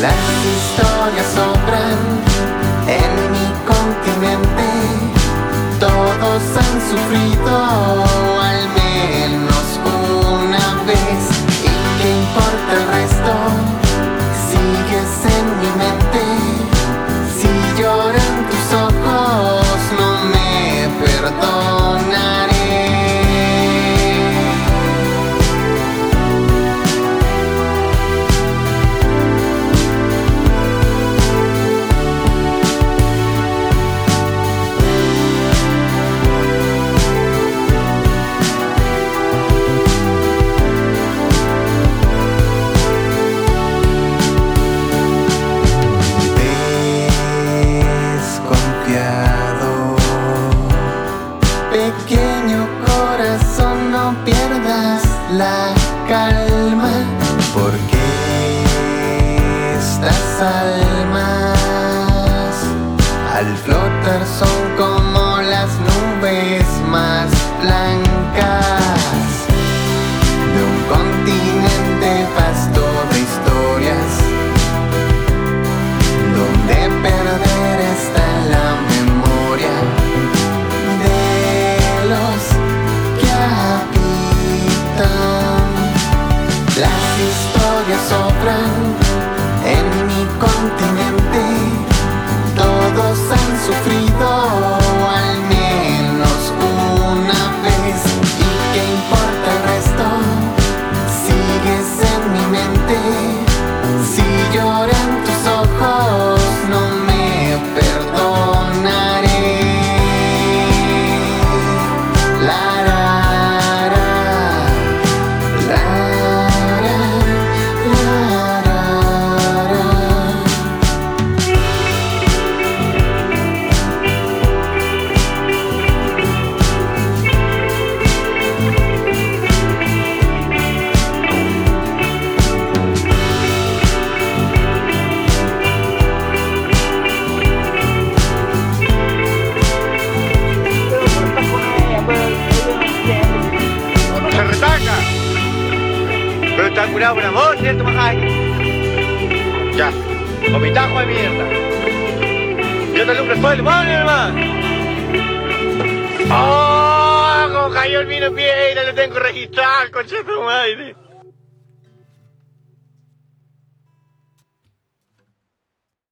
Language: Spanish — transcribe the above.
Las historias sobran en mi continente, todos han sufrido. histórias sobrando. Pero está curado por amor, ¿cierto, Majaque? Ya, comitajo de mierda. Yo te alumbro el suelo, hermano. ¡Oh! Como cayó el vino piedra, lo tengo registrado, coche de madre.